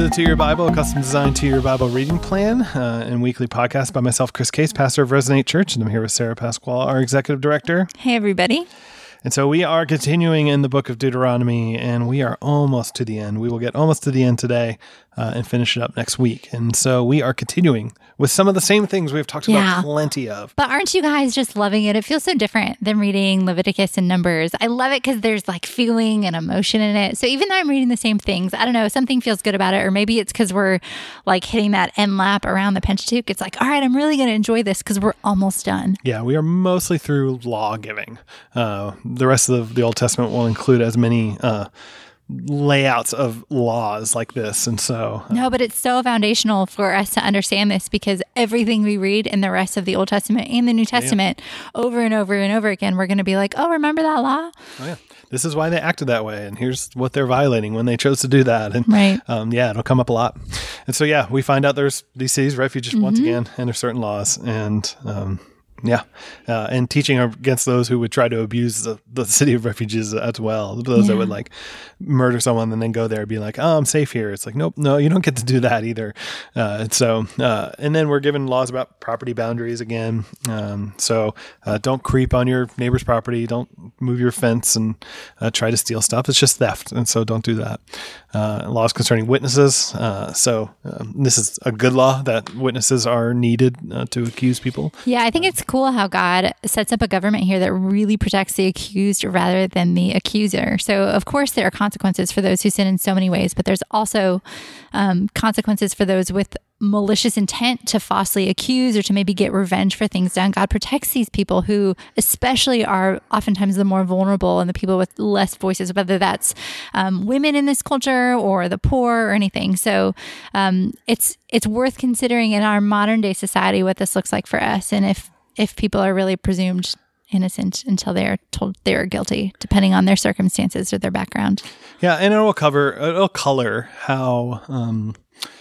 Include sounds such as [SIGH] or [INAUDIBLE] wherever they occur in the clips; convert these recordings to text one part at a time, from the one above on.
to the To Your Bible, a custom designed To Your Bible reading plan uh, and weekly podcast by myself, Chris Case, pastor of Resonate Church, and I'm here with Sarah Pasquale, our executive director. Hey, everybody. And so we are continuing in the book of Deuteronomy, and we are almost to the end. We will get almost to the end today uh, and finish it up next week. And so we are continuing with some of the same things we've talked Yeah. about plenty of. But aren't you guys just loving it? It feels so different than reading Leviticus and Numbers. I love it because there's like feeling and emotion in it. So even though I'm reading the same things, I don't know, something feels good about it. Or maybe it's because we're like hitting that end lap around the Pentateuch. It's like, all right, I'm really going to enjoy this because we're almost done. Yeah, we are mostly through law giving. Uh, the rest of the Old Testament will include as many uh, layouts of laws like this. And so, uh, No, but it's so foundational for us to understand this because everything we read in the rest of the Old Testament and the New Testament over and over and over again, we're going to be like, oh, remember that law? oh, yeah, this is why they acted that way. And here's what they're violating when they chose to do that. And Right. um, yeah, it'll come up a lot. And so, yeah, we find out there's these cities, refuges once Mm-hmm. again, and there's certain laws. And um, yeah, uh, and teaching against those who would try to abuse the, the city of refugees as well. Those that would like murder someone and then go there and be like, oh, I'm safe here. It's like, nope, no, you don't get to do that either. Uh, and so, uh, and then we're given laws about property boundaries again. Um, so uh, don't creep on your neighbor's property. Don't move your fence and uh, try to steal stuff. It's just theft. And so don't do that. Uh, laws concerning witnesses. Uh, so um, this is a good law that witnesses are needed uh, to accuse people. Yeah, I think it's cool how God sets up a government here that really protects the accused rather than the accuser. So, of course, there are consequences for those who sin in so many ways, but there's also um, consequences for those with malicious intent to falsely accuse or to maybe get revenge for things done. God protects these people who, especially, are oftentimes the more vulnerable and the people with less voices, whether that's um, women in this culture or the poor or anything. So, um, it's it's worth considering in our modern day society what this looks like for us, and if if people are really presumed innocent until they are told they are guilty, depending on their circumstances or their background. Yeah, and it will cover, it'll color how um,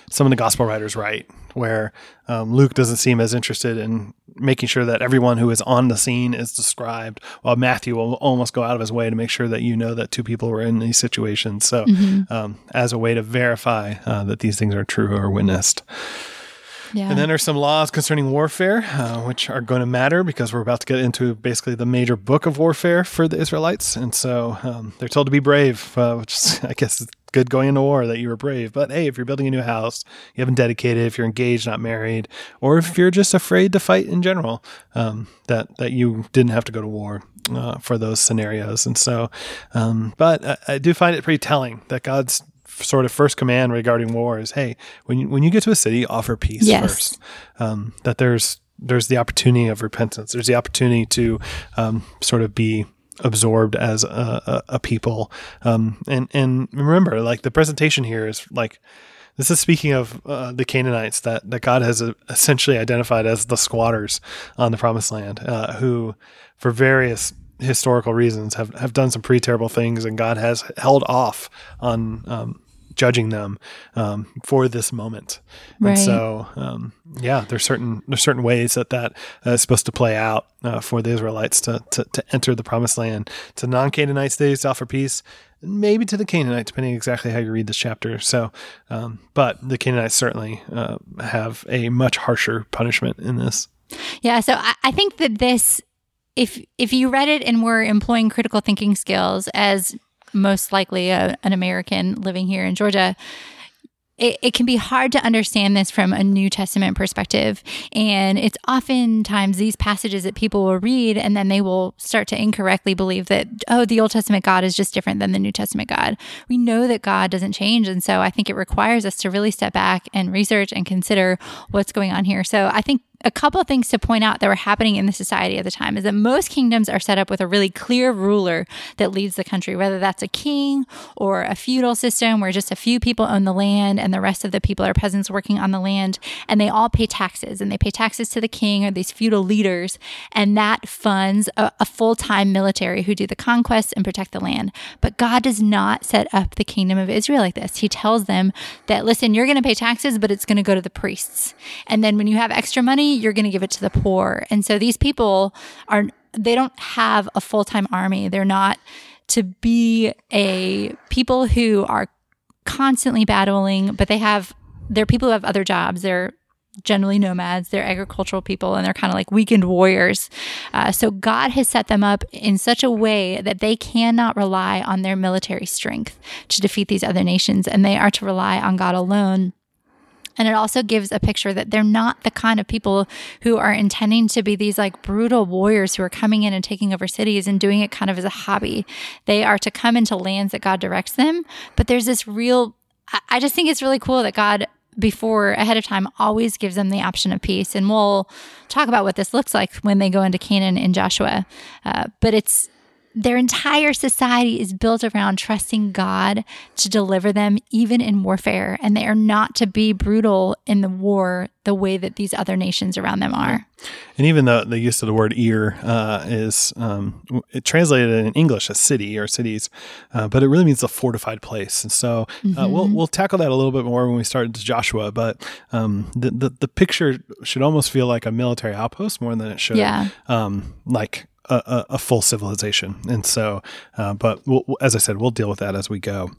some of the gospel writers write, where um, Luke doesn't seem as interested in making sure that everyone who is on the scene is described, while Matthew will almost go out of his way to make sure that you know that two people were in these situations. So, um, as a way to verify uh, that these things are true or witnessed. Yeah. And then there's some laws concerning warfare, uh, which are going to matter because we're about to get into basically the major book of warfare for the Israelites. And so um, they're told to be brave, uh, which is, [LAUGHS] I guess is good going into war that you were brave. But hey, if you're building a new house, you haven't dedicated, if you're engaged, not married, or if you're just afraid to fight in general, um, that, that you didn't have to go to war. Uh, for those scenarios. And so, um, but I, I do find it pretty telling that God's sort of first command regarding war is, hey, when you, when you get to a city, offer peace Yes. first. Um, that there's there's the opportunity of repentance. There's the opportunity to um, sort of be absorbed as a, a, a people. Um, and and remember, like the presentation here is like. This is speaking of uh, the Canaanites that, that God has uh, essentially identified as the squatters on the promised land, uh, who, for various historical reasons, have, have done some pretty terrible things, and God has held off on um, judging them um, for this moment. Right. And so, um, yeah, there's certain there's certain ways that that uh, is supposed to play out uh, for the Israelites to, to to enter the promised land. To non-Canaanites, they used to offer peace, maybe to the Canaanites, depending exactly how you read this chapter. So, um, but the Canaanites certainly uh, have a much harsher punishment in this. Yeah, so I, I think that this, if if you read it and were employing critical thinking skills as most likely a, an American living here in Georgia, it, it can be hard to understand this from a New Testament perspective. And it's oftentimes these passages that people will read and then they will start to incorrectly believe that, oh, the Old Testament God is just different than the New Testament God. We know that God doesn't change. And so I think it requires us to really step back and research and consider what's going on here. So I think a couple of things to point out that were happening in the society at the time is that most kingdoms are set up with a really clear ruler that leads the country, whether that's a king or a feudal system where just a few people own the land and the rest of the people are peasants working on the land and they all pay taxes and they pay taxes to the king or these feudal leaders and that funds a, a full-time military who do the conquests and protect the land. But God does not set up the kingdom of Israel like this. He tells them that listen, you're going to pay taxes, but it's going to go to the priests. And then when you have extra money, you're going to give it to the poor. And so these people are, they don't have a full time army. They're not to be a people who are constantly battling, but they have they're people who have other jobs. They're generally nomads. They're agricultural people, and they're kind of like weekend warriors. Uh, so God has set them up in such a way that they cannot rely on their military strength to defeat these other nations, and they are to rely on God alone. And it also gives a picture that they're not the kind of people who are intending to be these like brutal warriors who are coming in and taking over cities and doing it kind of as a hobby. They are to come into lands that God directs them. But there's this real, I just think it's really cool that God before ahead of time always gives them the option of peace. And we'll talk about what this looks like when they go into Canaan in Joshua. Uh, but it's their entire society is built around trusting God to deliver them, even in warfare. And they are not to be brutal in the war the way that these other nations around them are. And even the, the use of the word ear uh, is um, it translated in English as city or cities, uh, but it really means a fortified place. And so uh, mm-hmm. we'll we'll tackle that a little bit more when we start into Joshua. But um, the, the, the picture should almost feel like a military outpost more than it should, yeah. um, like a, a, full civilization. And so, uh, but we'll, as I said, we'll deal with that as we go.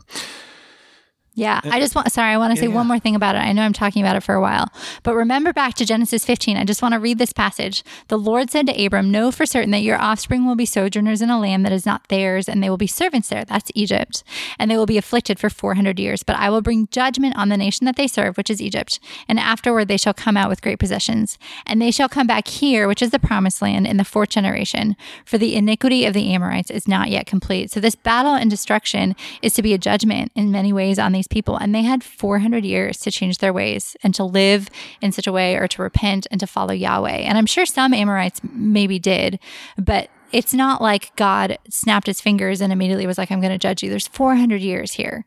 Yeah, uh, I just want, sorry, I want to say yeah. one more thing about it. I know I'm talking about it for a while, but remember back to Genesis 15. I just want to read this passage. The Lord said to Abram, Know for certain that your offspring will be sojourners in a land that is not theirs, and they will be servants there. That's Egypt. And they will be afflicted for 400 years. But I will bring judgment on the nation that they serve, which is Egypt. And afterward they shall come out with great possessions. And they shall come back here, which is the promised land, in the fourth generation. For the iniquity of the Amorites is not yet complete. So this battle and destruction is to be a judgment in many ways on these people, and they had 400 years to change their ways and to live in such a way or to repent and to follow Yahweh. And I'm sure some Amorites maybe did, but it's not like God snapped his fingers and immediately was like, I'm going to judge you. There's 400 years here.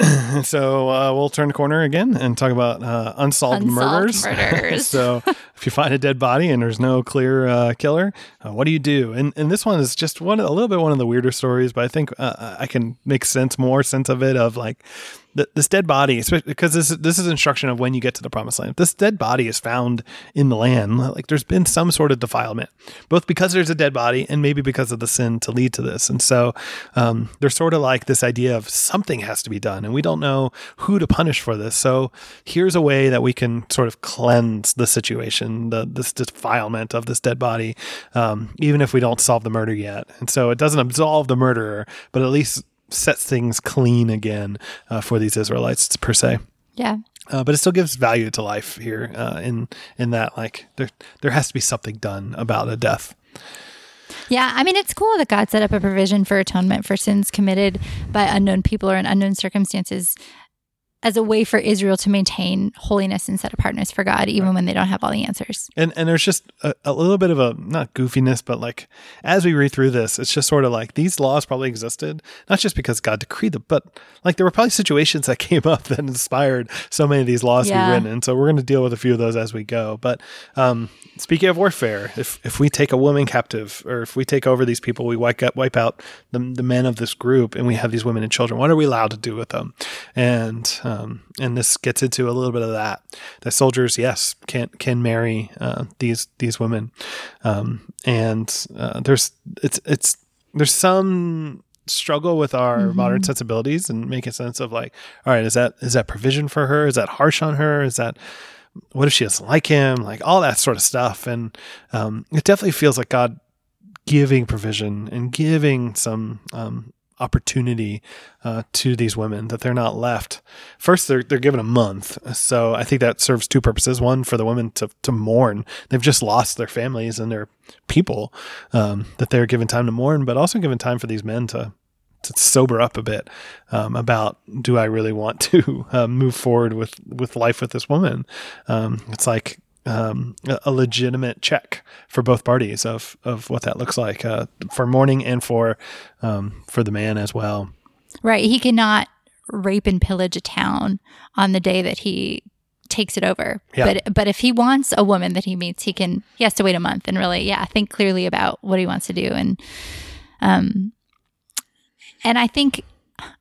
[LAUGHS] So uh, we'll turn the corner again and talk about uh, unsolved, unsolved murders. [LAUGHS] murders. so if you find a dead body and there's no clear uh, killer, uh, what do you do? And and this one is just one a little bit one of the weirder stories, but I think uh, I can make sense more sense of it of like this dead body, because this this is instruction of when you get to the promised land. This dead body is found in the land. Like there's been some sort of defilement, both because there's a dead body and maybe because of the sin to lead to this. And so um, there's sort of like this idea of something has to be done, and we don't know who to punish for this. So here's a way that we can sort of cleanse the situation, the this defilement of this dead body, um, even if we don't solve the murder yet. And so it doesn't absolve the murderer, but at least sets things clean again uh, for these Israelites per se. Yeah. Uh, but it still gives value to life here uh, in in that like there there has to be something done about a death. Yeah, I mean it's cool that God set up a provision for atonement for sins committed by unknown people or in unknown circumstances as a way for Israel to maintain holiness and set apartness for God, even right. when they don't have all the answers. And and there's just a, a, little bit of a not goofiness, but like as we read through this, it's just sort of like these laws probably existed not just because God decreed them, but like there were probably situations that [LAUGHS] came up that inspired so many of these laws yeah. to be written. And so we're going to deal with a few of those as we go. But um, speaking of warfare, if if we take a woman captive or if we take over these people, we wipe out, wipe out the the men of this group, and we have these women and children. What are we allowed to do with them? And um, and this gets into a little bit of that. The soldiers, yes, can can marry uh, these these women, um, and uh, there's it's it's there's some struggle with our mm-hmm. modern sensibilities and make a sense of like, all right, is that is that provision for her? Is that harsh on her? Is that what if she doesn't like him? Like all that sort of stuff, and um, it definitely feels like God giving provision and giving some um, opportunity uh, to these women that they're not left. First, they're they're given a month, so I think that serves two purposes. One, for the women to to mourn; they've just lost their families and their people um, that they're given time to mourn, but also given time for these men to to sober up a bit um, about do I really want to [LAUGHS] uh, move forward with with life with this woman? Um, it's like um, a legitimate check for both parties of of what that looks like uh, for mourning and for um, for the man as well. Right, he cannot rape and pillage a town on the day that he takes it over. Yeah. But but if he wants a woman that he meets, he can he has to wait a month and really yeah think clearly about what he wants to do and um and I think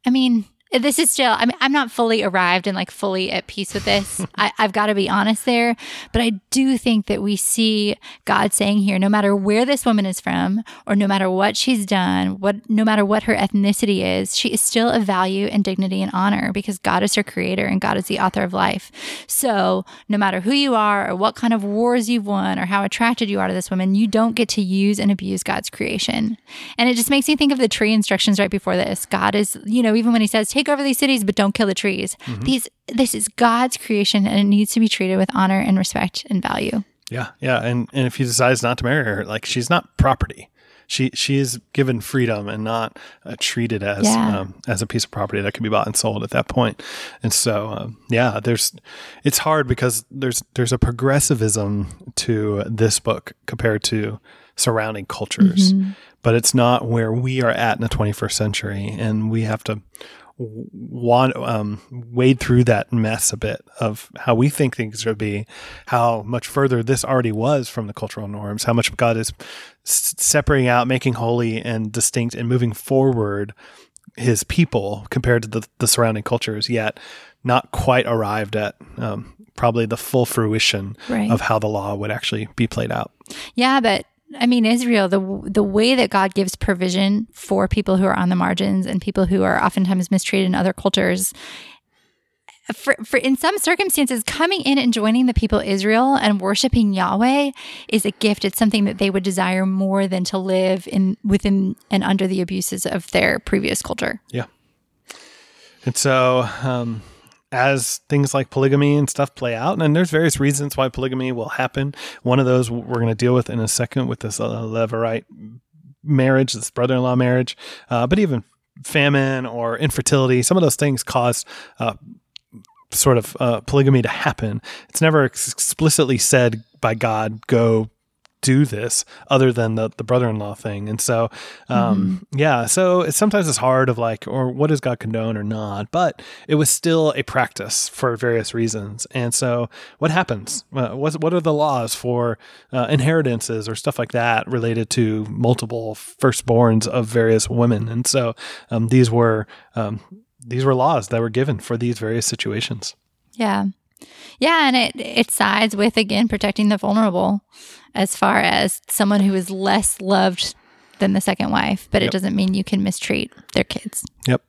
I mean this is still i mean i'm not fully arrived and like fully at peace with this. [LAUGHS] I, i've got to be honest there but i do think that we see god saying here no matter where this woman is from or no matter what she's done what no matter what her ethnicity is she is still of value and dignity and honor because god is her creator and god is the author of life. So no matter who you are or what kind of wars you've won or how attracted you are to this woman you don't get to use and abuse god's creation. And it just makes me think of the tree instructions right before this. God is you know even when he says take over these cities, but don't kill the trees. Mm-hmm. These this is God's creation and it needs to be treated with honor and respect and value. Yeah, yeah. And and if he decides not to marry her, like she's not property. She she is given freedom and not uh, treated as yeah. um, as a piece of property that can be bought and sold at that point. And so um, yeah, there's it's hard because there's there's a progressivism to this book compared to surrounding cultures. Mm-hmm but it's not where we are at in the 21st century. And we have to want, um, wade through that mess a bit of how we think things should be, how much further this already was from the cultural norms, how much God is separating out, making holy and distinct, and moving forward his people compared to the, the surrounding cultures, yet not quite arrived at um, probably the full fruition right. of how the law would actually be played out. Yeah, but I mean, Israel, the the way that God gives provision for people who are on the margins and people who are oftentimes mistreated in other cultures. For, for in some circumstances, coming in and joining the people Israel and worshiping Yahweh is a gift. It's something that they would desire more than to live in within and under the abuses of their previous culture. Yeah. And so, um, as things like polygamy and stuff play out. And there's various reasons why polygamy will happen. One of those we're going to deal with in a second with this uh, Levirate marriage, this brother in law marriage. Uh, but even famine or infertility, some of those things cause. Uh, sort of uh, polygamy to happen. It's never ex- explicitly said by God, go do this other than the, the brother-in-law thing. And so um, mm-hmm. yeah so it's, sometimes it's hard of like or what does god condone or not but it was still a practice for various reasons. And so what happens? Uh, what, what are the laws for uh, inheritances or stuff like that related to multiple firstborns of various women? And so um, these were um, these were laws that were given for these various situations. Yeah yeah, and it it sides with again protecting the vulnerable as far as someone who is less loved than the second wife, but yep. it doesn't mean you can mistreat their kids. Yep.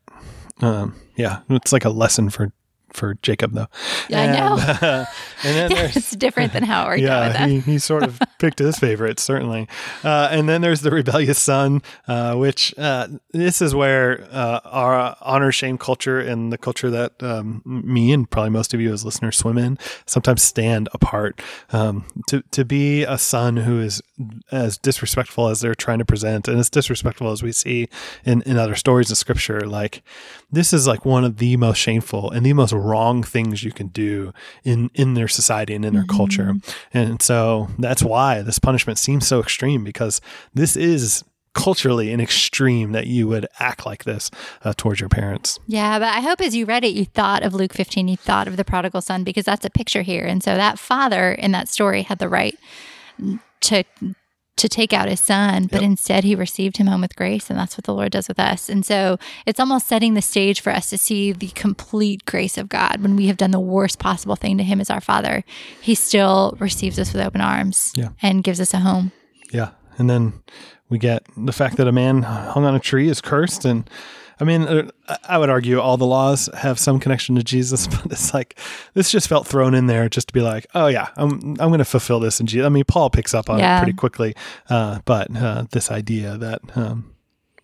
Um, yeah, it's like a lesson for for Jacob though. Yeah, and, I know. Uh, [LAUGHS] [LAUGHS] and then it's different than how it worked yeah, he, he, sort of [LAUGHS] picked his favorites certainly. Uh, and then there's the rebellious son, uh, which uh, this is where uh, our honor shame culture and the culture that um, me and probably most of you as listeners swim in sometimes stand apart. Um, to to be a son who is as disrespectful as they're trying to present, and as disrespectful as we see in in other stories of scripture, like this is like one of the most shameful and the most wrong things you can do in in their society and in their mm-hmm. culture. And so that's why this punishment seems so extreme because this is culturally an extreme that you would act like this uh, towards your parents. Yeah, but I hope as you read it, you thought of Luke 15, you thought of the prodigal son because that's a picture here. And so that father in that story had the right to to take out his son, but yep. instead he received him home with grace. And that's what the Lord does with us. And so it's almost setting the stage for us to see the complete grace of God when we have done the worst possible thing to him as our father. He still receives us with open arms yeah. and gives us a home. Yeah. And then we get the fact that a man hung on a tree is cursed and I mean, uh, I would argue all the laws have some connection to Jesus, [LAUGHS] but it's like this just felt thrown in there just to be like, oh yeah, I'm I'm going to fulfill this in Jesus. I mean, Paul picks up on yeah. it pretty quickly, uh, but uh, this idea that um,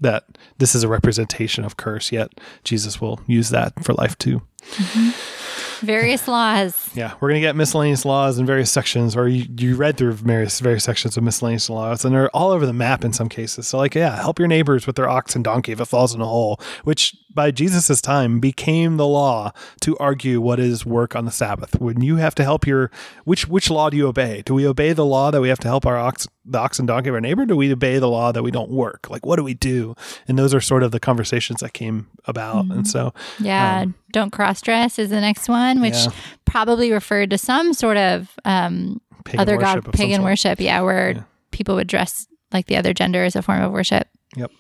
that this is a representation of curse, yet Jesus will use that for life too. Mm-hmm. [LAUGHS] Various laws. Yeah, we're gonna get miscellaneous laws in various sections, or you, you read through various various sections of miscellaneous laws, and they're all over the map in some cases. So, like, yeah, help your neighbors with their ox and donkey if it falls in a hole, which by Jesus's time became the law to argue what is work on the Sabbath. When you have to help your which which law do you obey? Do we obey the law that we have to help our ox the ox and donkey of our neighbor? do we obey the law that we don't work? Like, what do we do? And those are sort of the conversations that came about. Mm-hmm. And so, yeah, um, don't cross dress is the next one, which yeah. probably referred to some sort of um, pagan other god pagan worship. Yeah, where yeah. people would dress like the other gender as a form of worship. Yep.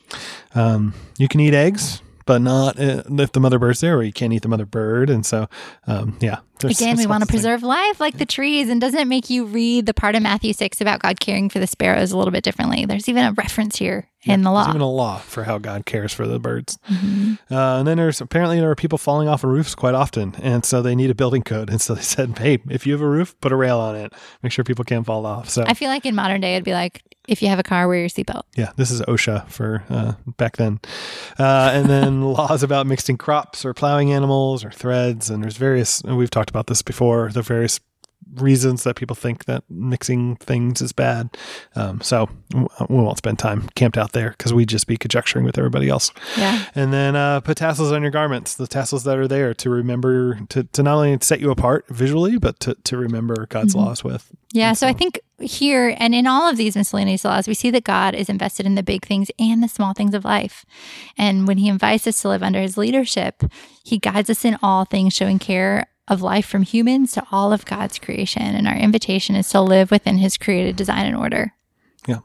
Um, you can eat eggs but not uh, if the mother bird's there, or you can't eat the mother bird. And so, um, yeah. Again, we want to lots of things. preserve life like the trees. And doesn't it make you read the part of Matthew 6 about God caring for the sparrows a little bit differently? There's even a reference here in the law. There's even a law for how God cares for the birds. Mhm. Uh, and then there's apparently there are people falling off of roofs quite often, and so they need a building code. And so they said, "Hey, if you have a roof, put a rail on it. Make sure people can't fall off." So I feel like in modern day, it'd be like, if you have a car, wear your seatbelt. yeah, this is OSHA for uh, back then. Uh, and then [LAUGHS] laws about mixing crops or plowing animals or threads. And there's various. We've talked about this before. The various reasons that people think that mixing things is bad. Um, so we won't spend time camped out there because we'd just be conjecturing with everybody else. Yeah. And then uh, put tassels on your garments, the tassels that are there to remember, to, to not only set you apart visually, but to, to remember God's Mm-hmm. laws with. Yeah, so I think here and in all of these miscellaneous laws, we see that God is invested in the big things and the small things of life. And when He invites us to live under His leadership, He guides us in all things, showing care of life from humans to all of God's creation. And our invitation is to live within His created design and order. Yeah.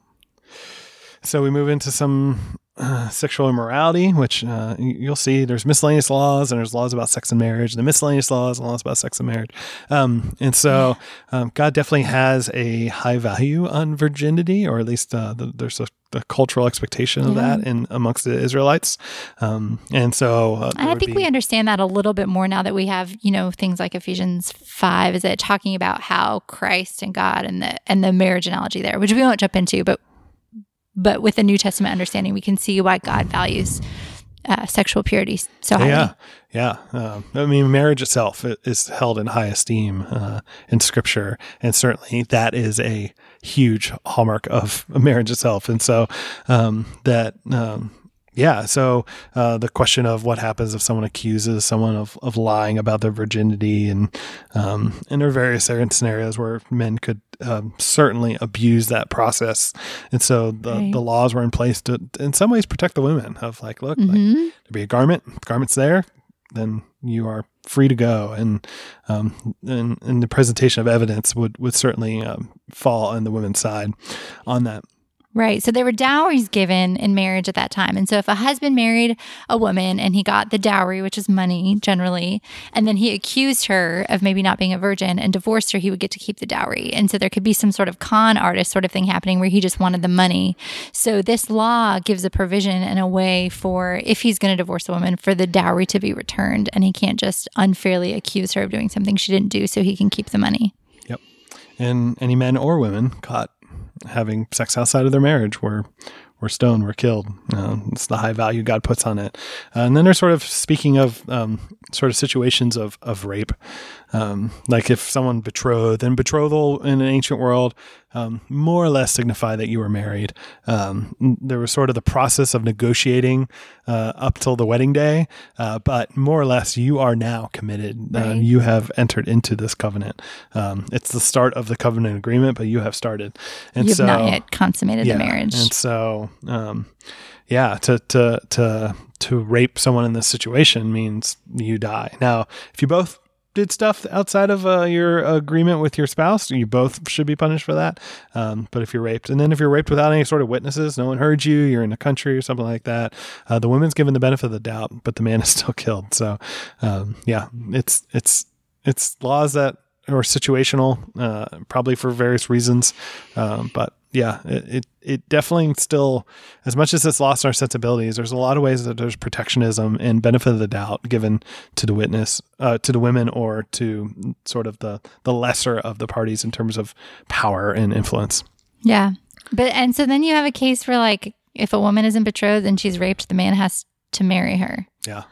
So we move into some uh, sexual immorality, which uh, you'll see there's miscellaneous laws and there's laws about sex and marriage, the miscellaneous laws and laws about sex and marriage. Um, and so um, God definitely has a high value on virginity, or at least uh, the, there's a, the cultural expectation of Yeah. that in amongst the Israelites. Um, and so uh, I think be- we understand that a little bit more now that we have, you know, things like Ephesians five, is it talking about how Christ and God and the and the marriage analogy there, which we won't jump into, but but with the New Testament understanding, we can see why God values uh, sexual purity so highly. Yeah, yeah. Um, I mean, marriage itself is held in high esteem uh, in Scripture, and certainly that is a huge hallmark of [LAUGHS] marriage itself. And so um, that. Um, yeah, so uh, the question of what happens if someone accuses someone of, of lying about their virginity, and um, and there are various certain scenarios where men could um, certainly abuse that process, and so the, Right. the laws were in place to, in some ways, protect the women. Of like, look, like, Mhm. there be a garment, the garment's there, then you are free to go. And um, and, and the presentation of evidence would would certainly um, fall on the women's side on that. Right. So there were dowries given in marriage at that time. And so if a husband married a woman and he got the dowry, which is money generally, and then he accused her of maybe not being a virgin and divorced her, he would get to keep the dowry. And so there could be some sort of con artist sort of thing happening where he just wanted the money. So this law gives a provision and a way for if he's going to divorce a woman for the dowry to be returned and he can't just unfairly accuse her of doing something she didn't do so he can keep the money. Yep. And any men or women caught having sex outside of their marriage were were stoned, were killed. Uh, it's the high value God puts on it. Uh, and then they're sort of speaking of um, sort of situations of of rape, um, like if someone betrothed, and betrothal in an ancient world um, more or less signify that you were married. Um, there was sort of the process of negotiating uh, up till the wedding day, uh, but more or less you are now committed. Uh, you have entered into this covenant. Um, it's the start of the covenant agreement, but you have started. And You've so, not yet consummated yeah, the marriage. And so, um, yeah, to to to to rape someone in this situation means you die. Now, if you both did stuff outside of uh, your agreement with your spouse, you both should be punished for that. Um, but if you're raped, and then if you're raped without any sort of witnesses, no one heard you, you're in a country or something like that, uh, the woman's given the benefit of the doubt, but the man is still [LAUGHS] killed. So, um, yeah, it's it's it's laws that are situational, uh, probably for various reasons, um, but yeah, it, it it definitely still, as much as it's lost our sensibilities, there's a lot of ways that there's protectionism and benefit of the doubt given to the witness, uh, to the women, or to sort of the the lesser of the parties in terms of power and influence. Yeah. But and so then you have a case where like if a woman isn't betrothed and she's raped, the man has to marry her. Yeah.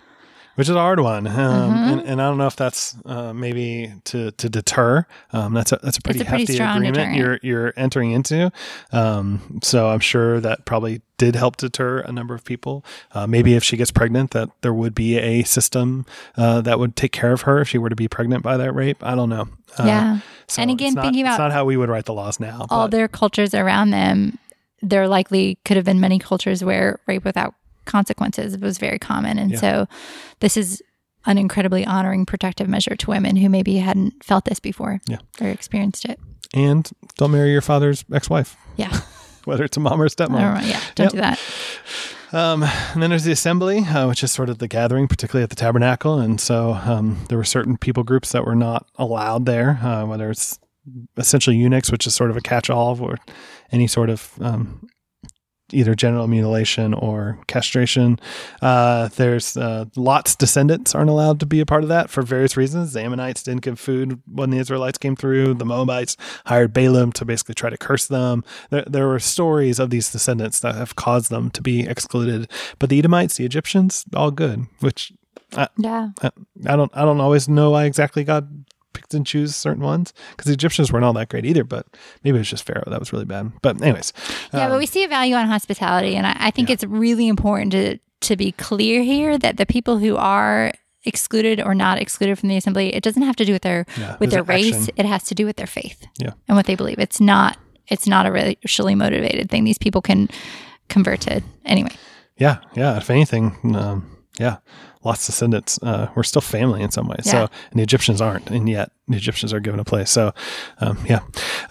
Which is a hard one, um, Mhm. and, and I don't know if that's uh, maybe to to deter. Um, that's a that's a pretty, a hefty strong agreement deterrent. you're you're entering into. Um, so I'm sure that probably did help deter a number of people. Uh, maybe if she gets pregnant, that there would be a system uh, that would take care of her if she were to be pregnant by that rape. I don't know. Uh, yeah. so And again, it's not, thinking it's about not how we would write the laws now. All but- their cultures around them, there likely could have been many cultures where rape without consequences It was very common. And Yeah. so this is an incredibly honoring protective measure to women who maybe hadn't felt this before Yeah. or experienced it. and don't marry your father's ex-wife, Yeah. [LAUGHS] whether it's a mom or a stepmom. don't. Yeah. Don't Yep. do that. Um, and then there's the assembly, uh, which is sort of the gathering, particularly at the tabernacle. And so um, there were certain people groups that were not allowed there, uh, whether it's essentially eunuchs, which is sort of a catch-all for any sort of um, either genital mutilation or castration. Uh, there's uh, Lot's descendants aren't allowed to be a part of that for various reasons. The Ammonites didn't give food when the Israelites came through. The Moabites hired Balaam to basically try to curse them. There, there were stories of these descendants that have caused them to be excluded. But the Edomites, the Egyptians, all good. Which I, Yeah. I, I don't I don't always know why exactly God picked and choose certain ones because the Egyptians weren't all that great either. But maybe it was just Pharaoh that was really bad. But anyways, Yeah, um, but we see a value on hospitality, and I, I think Yeah. it's really important to to be clear here that the people who are excluded or not excluded from the assembly, it doesn't have to do with their Yeah, with their race. action. It has to do with their faith, Yeah. and what they believe. It's not it's not a racially motivated thing. These people can convert to anyway. Yeah, yeah. If anything, um, yeah, Lot's of descendants uh, were still family in some ways. Yeah. So, and the Egyptians aren't, and yet the Egyptians are given a place. So, um, yeah.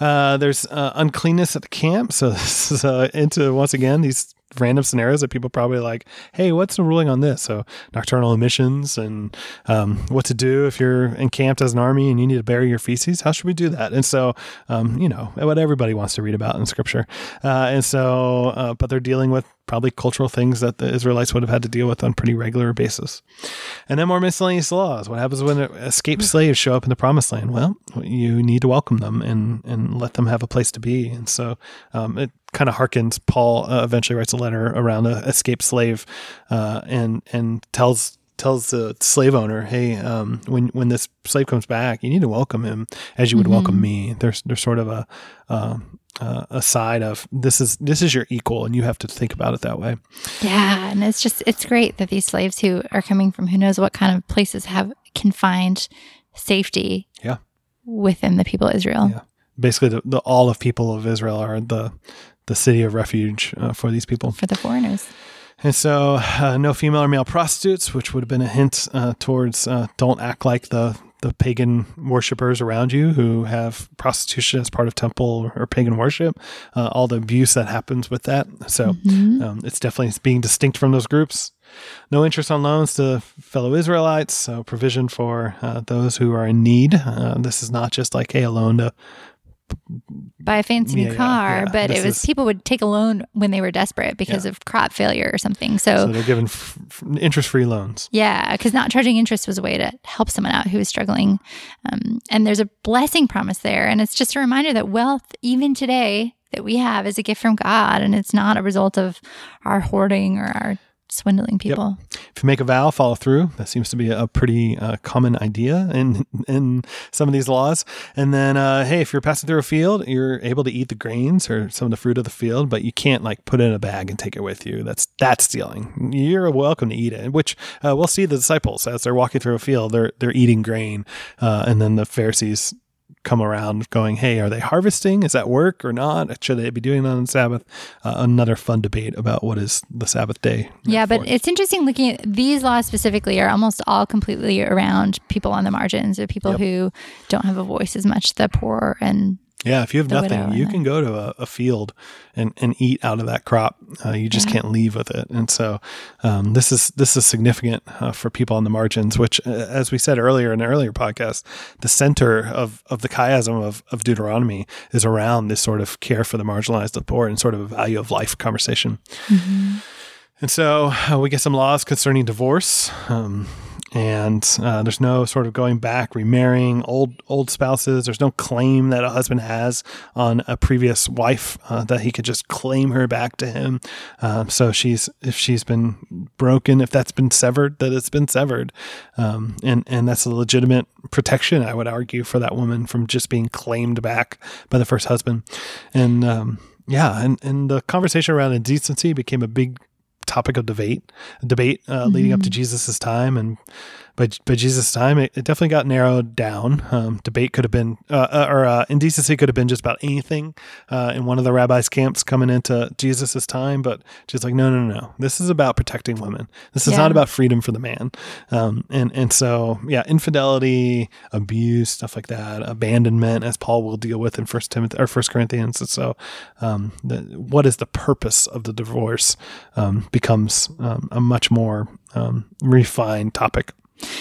Uh, there's uh, uncleanness at the camp. So [LAUGHS] this is uh, into once again these random scenarios that people probably like. Hey, what's the ruling on this? So nocturnal emissions and um, what to do if you're encamped as an army and you need to bury your feces. How should we do that? And so, um, you know, what everybody wants to read about in Scripture. Uh, and so, uh, but they're dealing with probably cultural things that the Israelites would have had to deal with on pretty regular basis. And then more miscellaneous laws. What happens when escaped slaves show up in the promised land? Well, you need to welcome them and, and let them have a place to be. And so um, it kind of harkens. Paul uh, eventually writes a letter around a escaped slave uh, and, and tells tells the slave owner, "Hey, um, when when this slave comes back, you need to welcome him as you would welcome me." There's there's sort of a um, uh, a side of this is this is your equal, and you have to think about it that way. Yeah, and it's just it's great that these slaves who are coming from who knows what kind of places have can find safety. Yeah. Within the people of Israel. Yeah. Basically, the, the all of people of Israel are the the city of refuge uh, for these people. For the foreigners. And so, uh, no female or male prostitutes, which would have been a hint uh, towards uh, don't act like the the pagan worshippers around you who have prostitution as part of temple or pagan worship. Uh, all the abuse that happens with that. So, um, it's definitely being distinct from those groups. No interest on loans to fellow Israelites. So, provision for uh, those who are in need. Uh, this is not just like hey, a loan to Buy a fancy new Yeah, yeah, car, yeah. but This it was is- people would take a loan when they were desperate because Yeah. of crop failure or something. so So, they're given f- interest-free loans. yeah, because not charging interest was a way to help someone out who was struggling. Um, and there's a blessing promise there. And it's just a reminder that wealth, even today, that we have is a gift from God and it's not a result of our hoarding or our swindling people. if you make a vow, follow through. That seems to be a pretty uh, common idea in in some of these laws. And then, uh, hey, if you're passing through a field, you're able to eat the grains or some of the fruit of the field, but you can't like put it in a bag and take it with you. That's that's stealing. You're welcome to eat it. Which uh, we'll see the disciples as they're walking through a field, they're they're eating grain, uh, and then the Pharisees come around going, "Hey, are they harvesting? Is that work or not? Should they be doing that on Sabbath?" Uh, another fun debate about what is the Sabbath day. Yeah, but for. it's interesting looking at these laws specifically are almost all completely around people on the margins or people Yep. who don't have a voice as much, the poor and Yeah, if you have nothing, widow you can go to a, a field and, and eat out of that crop. Uh, you just Yeah. can't leave with it, and so um, this is this is significant uh, for people on the margins. Which, uh, as we said earlier in an earlier podcast, the center of of the chiasm of, of Deuteronomy is around this sort of care for the marginalized, the poor, and sort of a value of life conversation. And so uh, we get some laws concerning divorce. Um, and uh, there's no sort of going back, remarrying old old spouses. There's no claim that a husband has on a previous wife uh, that he could just claim her back to him. Um, so she's if she's been broken, if that's been severed, that it's been severed, um, and and that's a legitimate protection, I would argue, for that woman from just being claimed back by the first husband. And um, yeah, and and the conversation around indecency became a big topic of debate, debate uh, leading up to Jesus's time, and by by Jesus' time, it, it definitely got narrowed down. Um, debate could have been, uh, uh, or uh, indecency could have been just about anything uh, in one of the rabbis' camps coming into Jesus' time. But just like, no, no, no, no. this is about protecting women. This is Yeah. not about freedom for the man. Um, and and so yeah, infidelity, abuse, stuff like that, abandonment, as Paul will deal with in First Timothy or First Corinthians. And so, um, the, what is the purpose of the divorce um, becomes um, a much more um, refined topic.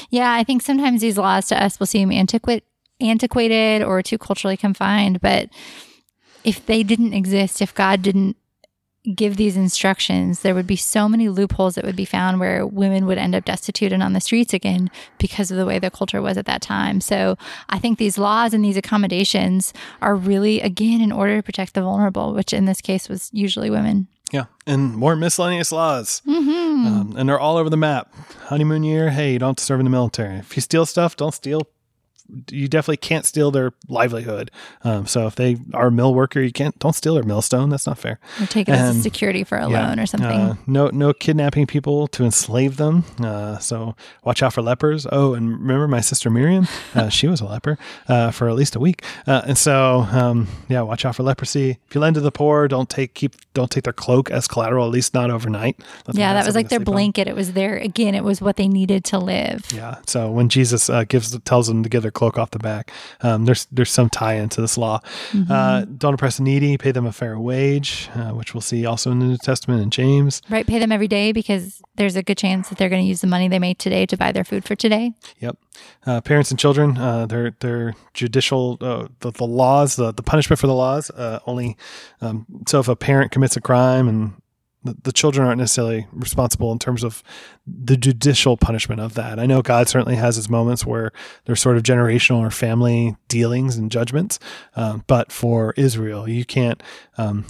Yeah, I think sometimes these laws to us will seem antiquate, antiquated or too culturally confined, but if they didn't exist, if God didn't give these instructions, there would be so many loopholes that would be found where women would end up destitute and on the streets again because of the way the culture was at that time. So I think these laws and these accommodations are really, again, in order to protect the vulnerable, which in this case was usually women. Yeah, and more miscellaneous laws, Mm-hmm. Um, and they're all over the map. Honeymoon year, hey, you don't have to serve in the military. If you steal stuff, don't steal. You definitely can't steal their livelihood. Um, so if they are a mill worker, you can't don't steal their millstone. That's not fair. Or take it as And- a security for a Yeah. loan or something. Uh, no, no kidnapping people to enslave them. Uh, so watch out for lepers. Oh, and remember my sister Miriam? Uh, [LAUGHS] she was a leper uh, for at least a week. Uh, and so, um, yeah, watch out for leprosy. If you lend to the poor, don't take keep don't take their cloak as collateral. At least not overnight. Them Yeah, that was like their sleep on. blanket. It was their again. It was what they needed to live. Yeah. So when Jesus uh, gives tells them to give their cloak off the back, um, there's there's some tie into this law. Mm-hmm. Uh, don't oppress the needy. Pay them a fair wage, uh, which we'll see also in the New Testament and James. Right, pay them every day because there's a good chance that they're going to use the money they made today to buy their food for today. Yep. Uh, parents and children, uh, their their judicial uh, the, the laws, the, the punishment for the laws uh, only. Um, so if a parent commits a crime and the, children aren't necessarily responsible in terms of the judicial punishment of that. I know God certainly has his moments where there's sort of generational or family dealings and judgments, um, but for Israel, you can't um,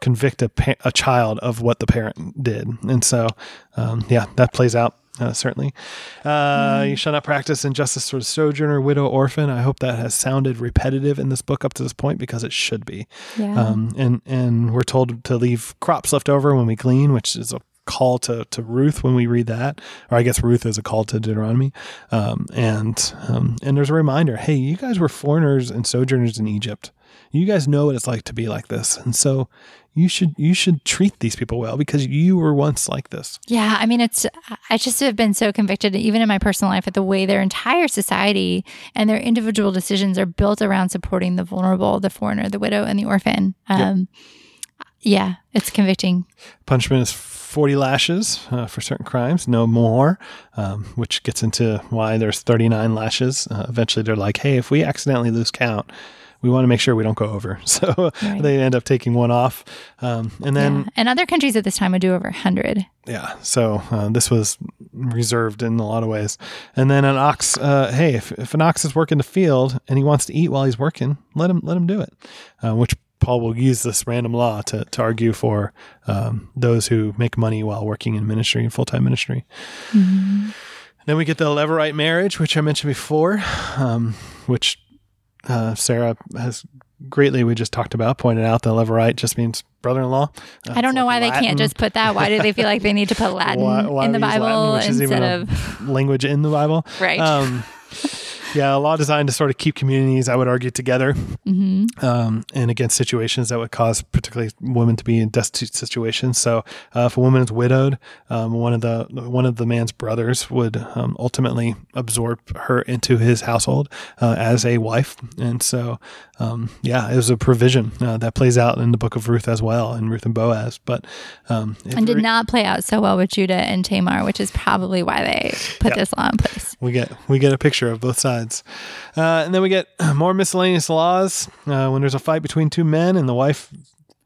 convict a, pa- a child of what the parent did, and so um, yeah, that plays out. Uh, certainly, uh, you shall not practice injustice toward sojourner, widow, orphan. I hope that has sounded repetitive in this book up to this point because it should be. Yeah. Um, and and we're told to leave crops left over when we glean, which is a call to, to Ruth when we read that, or I guess Ruth is a call to Deuteronomy. Um, and um, and there's a reminder: Hey, you guys were foreigners and sojourners in Egypt. You guys know what it's like to be like this, and so you should you should treat these people well because you were once like this. Yeah, I mean, it's, I just have been so convicted, even in my personal life, at the way their entire society and their individual decisions are built around supporting the vulnerable, the foreigner, the widow, and the orphan. Um, Yeah, it's convicting. Punishment is 40 lashes uh, for certain crimes, no more, um, which gets into why there's 39 lashes. Uh, eventually, they're like, hey, if we accidentally lose count, we want to make sure we don't go over. [LAUGHS] So Right. they end up taking one off. Um, and then, yeah. And other countries at this time would do over 100. yeah, so uh, this was reserved in a lot of ways. And then an ox, uh, hey, if, if an ox is working the field and he wants to eat while he's working, let him let him do it. Uh, which Paul will use this random law to, to argue for um, those who make money while working in ministry and full time ministry. Then we get the Levirate marriage, which I mentioned before, um, which uh, Sarah has greatly, we just talked about, pointed out that Levirate just means brother in law. I don't know why they can't just put that. Why do they feel like they need to put [LAUGHS] Latin in the Bible instead of. language in the Bible? Right. Um, [LAUGHS] yeah, a law designed to sort of keep communities, I would argue, together hmm um, and against situations that would cause particularly women to be in destitute situations. So, uh, if a woman is widowed, um, one of the one of the man's brothers would um, ultimately absorb her into his household uh, as a wife, and so um, yeah, it was a provision uh, that plays out in the book of Ruth as well, in Ruth and Boaz. But um, And did not play out so well with Judah and Tamar, which is probably why they put Yeah. this law in place. we get we get a picture of both sides, uh, and then we get [CLEARS THROAT] more miscellaneous laws uh, when there's a fight between two men and the wife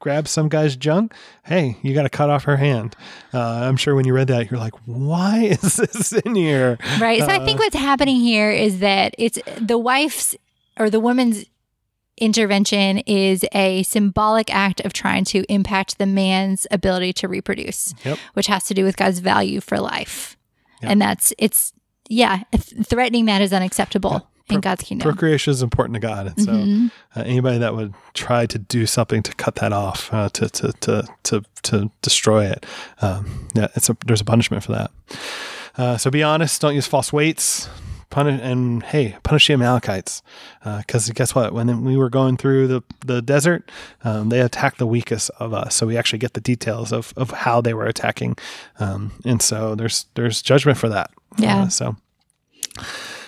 grabs some guy's junk. Hey, you got to cut off her hand. Uh, I'm sure when you read that, you're like, why [LAUGHS] is this in here? Right. So I think what's happening here is that it's the wife's or the woman's intervention is a symbolic act of trying to impact the man's ability to reproduce, Yep. which has to do with God's value for life. Yeah. And that's, it's, yeah, threatening that is unacceptable in Pro- God's kingdom. Procreation is important to God, and so Mhm. uh, anybody that would try to do something to cut that off, uh, to, to to to to destroy it, um, yeah, it's a there's a punishment for that. Uh, so be honest. Don't use false weights. Punish and hey, punish the Amalekites, because guess what? When we were going through the the desert, um, they attacked the weakest of us. So we actually get the details of of how they were attacking, um, and so there's there's judgment for that. Yeah. Uh, so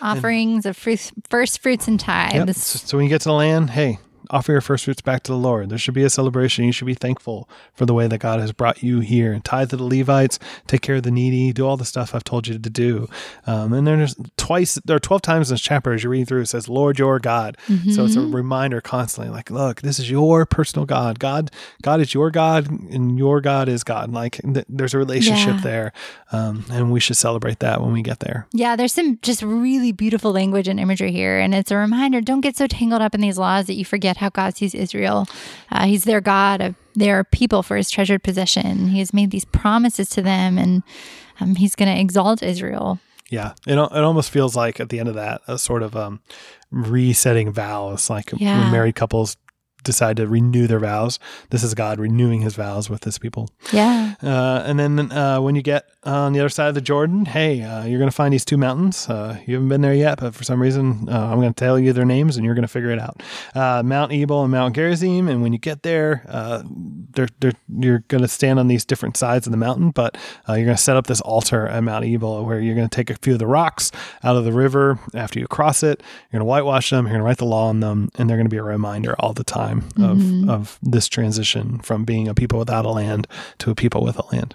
Offerings of fruits, first fruits and tithes. Yep. So, so when you get to the land, hey, offer your first fruits back to the Lord. There should be a celebration. You should be thankful for the way that God has brought you here. And tithe to the Levites, take care of the needy, do all the stuff I've told you to do. Um, and there's twice, there are 12 times in this chapter as you read through, it says, Lord, your God. So it's a reminder constantly, like, look, this is your personal God. God, God is your God, and your God is God. Like th- there's a relationship Yeah. there. Um, and we should celebrate that when we get there. Yeah, there's some just really beautiful language and imagery here. And it's a reminder don't get so tangled up in these laws that you forget how God sees Israel. Uh, he's their God. Uh, they are people for his treasured possession. He has made these promises to them, and um, he's going to exalt Israel. Yeah, it it almost feels like at the end of that a sort of um, resetting vows, like Yeah. when married couples decide to renew their vows. This is God renewing His vows with His people. Yeah. Uh, and then uh, when you get on the other side of the Jordan, hey, uh, you're going to find these two mountains. Uh, you haven't been there yet, but for some reason, uh, I'm going to tell you their names, and you're going to figure it out. Uh, Mount Ebal and Mount Gerizim. And when you get there, uh, they're, they're, you're going to stand on these different sides of the mountain, but uh, you're going to set up this altar at Mount Ebal where you're going to take a few of the rocks out of the river after you cross it. You're going to whitewash them. You're going to write the law on them, and they're going to be a reminder all the time of, of this transition from being a people without a land to a people with a land.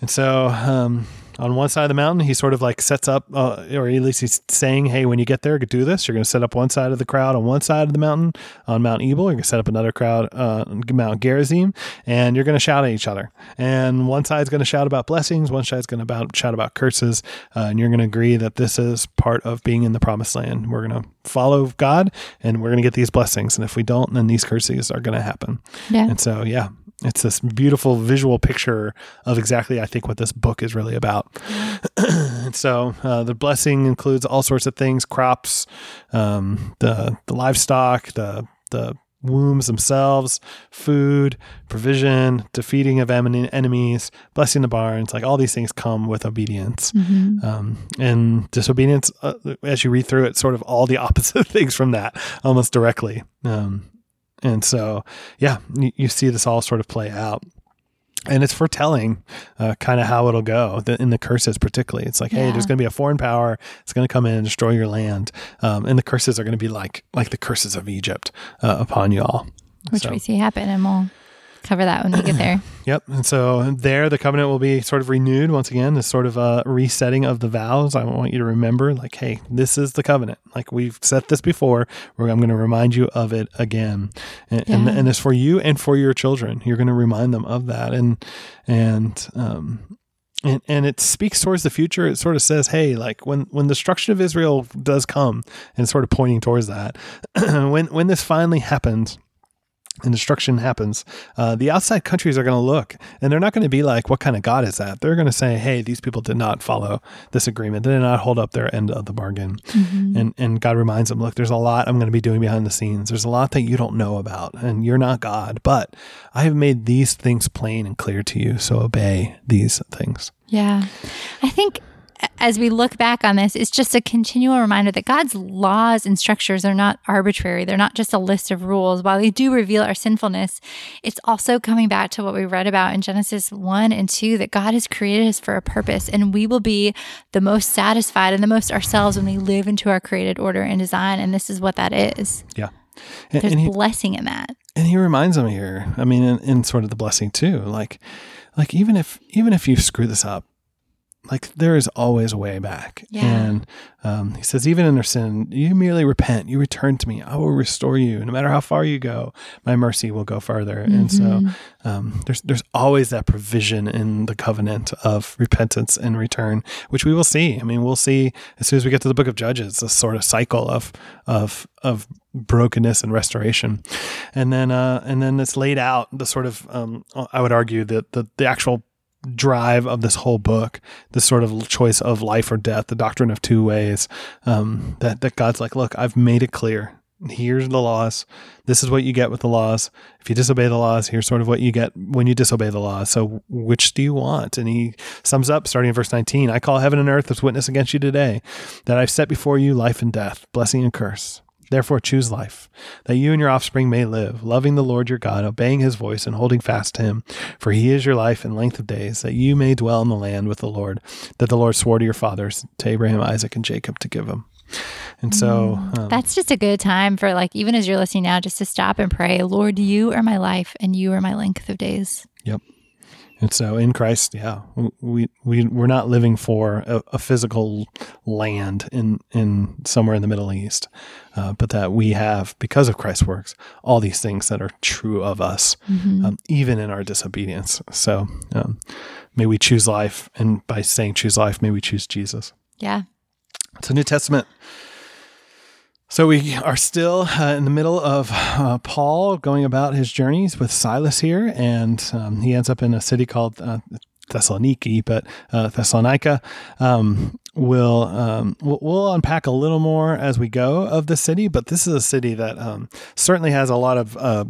And so um, on one side of the mountain, he sort of like sets up, uh, or at least he's saying, hey, when you get there, do this. You're going to set up one side of the crowd on one side of the mountain on Mount Ebal. You're going to set up another crowd uh, on Mount Gerizim, and you're going to shout at each other. And one side's going to shout about blessings, one side's going to shout about curses. Uh, and you're going to agree that this is part of being in the promised land. We're going to follow God, and we're going to get these blessings. And if we don't, then these curses are going to happen. Yeah. And so, yeah, it's this beautiful visual picture of exactly, I think, what this book is really about. [CLEARS THROAT] so, uh, the blessing includes all sorts of things: crops, um, the the livestock, the the wombs themselves, food, provision, defeating of em- enemies, blessing the barns. Like all these things come with obedience. Um, and disobedience, uh, as you read through it, sort of all the [LAUGHS] opposite things from that, almost directly. Um, and so, yeah, you, you see this all sort of play out. And it's foretelling uh, kind of how it'll go the, in the curses, particularly. It's like, hey, there's going to be a foreign power. It's going to come in and destroy your land. Um, and the curses are going to be like like the curses of Egypt uh, upon you all. Which So- we see happen, and we'll cover that when we get there. [CLEARS THROAT] Yep. And so there, the covenant will be sort of renewed once again, this sort of a resetting of the vows. I want you to remember, like, hey, this is the covenant. Like we've set this before. I'm going to remind you of it again, and, and Yeah. and it's for you and for your children. You're going to remind them of that, and and um. And, and it speaks towards the future. It sort of says, "Hey, like when when the destruction of Israel does come, and sort of pointing towards that. [CLEARS THROAT] when when this finally happens, and destruction happens, uh, the outside countries are going to look and they're not going to be like, what kind of God is that? They're going to say, hey, these people did not follow this agreement. They did not hold up their end of the bargain. And, and God reminds them, look, there's a lot I'm going to be doing behind the scenes. There's a lot that you don't know about and you're not God, but I have made these things plain and clear to you. So obey these things. Yeah. I think as we look back on this, it's just a continual reminder that God's laws and structures are not arbitrary. They're not just a list of rules. While they do reveal our sinfulness, it's also coming back to what we read about in Genesis 1 and 2 that God has created us for a purpose, and we will be the most satisfied and the most ourselves when we live into our created order and design. And this is what that is. Yeah. And, There's and he, blessing in that. and he reminds them here i mean in, in sort of the blessing too like like even if even if you screw this up like there is always a way back. Yeah. and um, he says even in their sin you merely repent. You return to me. I will restore you. No matter how far you go my mercy will go farther and so um, there's there's always that provision in the covenant of repentance and return which we will see. I mean we'll see as soon as we get to the book of judges this sort of cycle of of of brokenness and restoration. And then uh and then it's laid out the sort of um i would argue that the, the actual drive of this whole book this sort of choice of life or death the doctrine of two ways um that that god's like look i've made it clear here's the laws. This is what you get with the laws. If you disobey the laws, here's sort of what you get when you disobey the laws. So, which do you want? And he sums up starting in verse 19 I call heaven and earth as witness against you today that I've set before you life and death, blessing and curse. Therefore, choose life, that you and your offspring may live, loving the Lord your God, obeying his voice, and holding fast to him. For he is your life and length of days, that you may dwell in the land with the Lord, that the Lord swore to your fathers, to Abraham, Isaac, and Jacob, to give them. And so um, that's just a good time for, like, even as you're listening now, just to stop and pray, Lord, you are my life, and you are my length of days. Yep. And so in Christ, yeah, we we we're not living for a, a physical land in in somewhere in the Middle East, uh, but that we have because of Christ's works all these things that are true of us, mm-hmm. um, even in our disobedience. So um, may we choose life, and by saying choose life, may we choose Jesus. Yeah, it's a New Testament so we are still uh, in the middle of uh, Paul going about his journeys with Silas here, and um, he ends up in a city called uh, Thessaloniki, but uh, Thessalonica. Um, we'll, um, we'll, we'll unpack a little more as we go of the city, but this is a city that um, certainly has a lot of uh,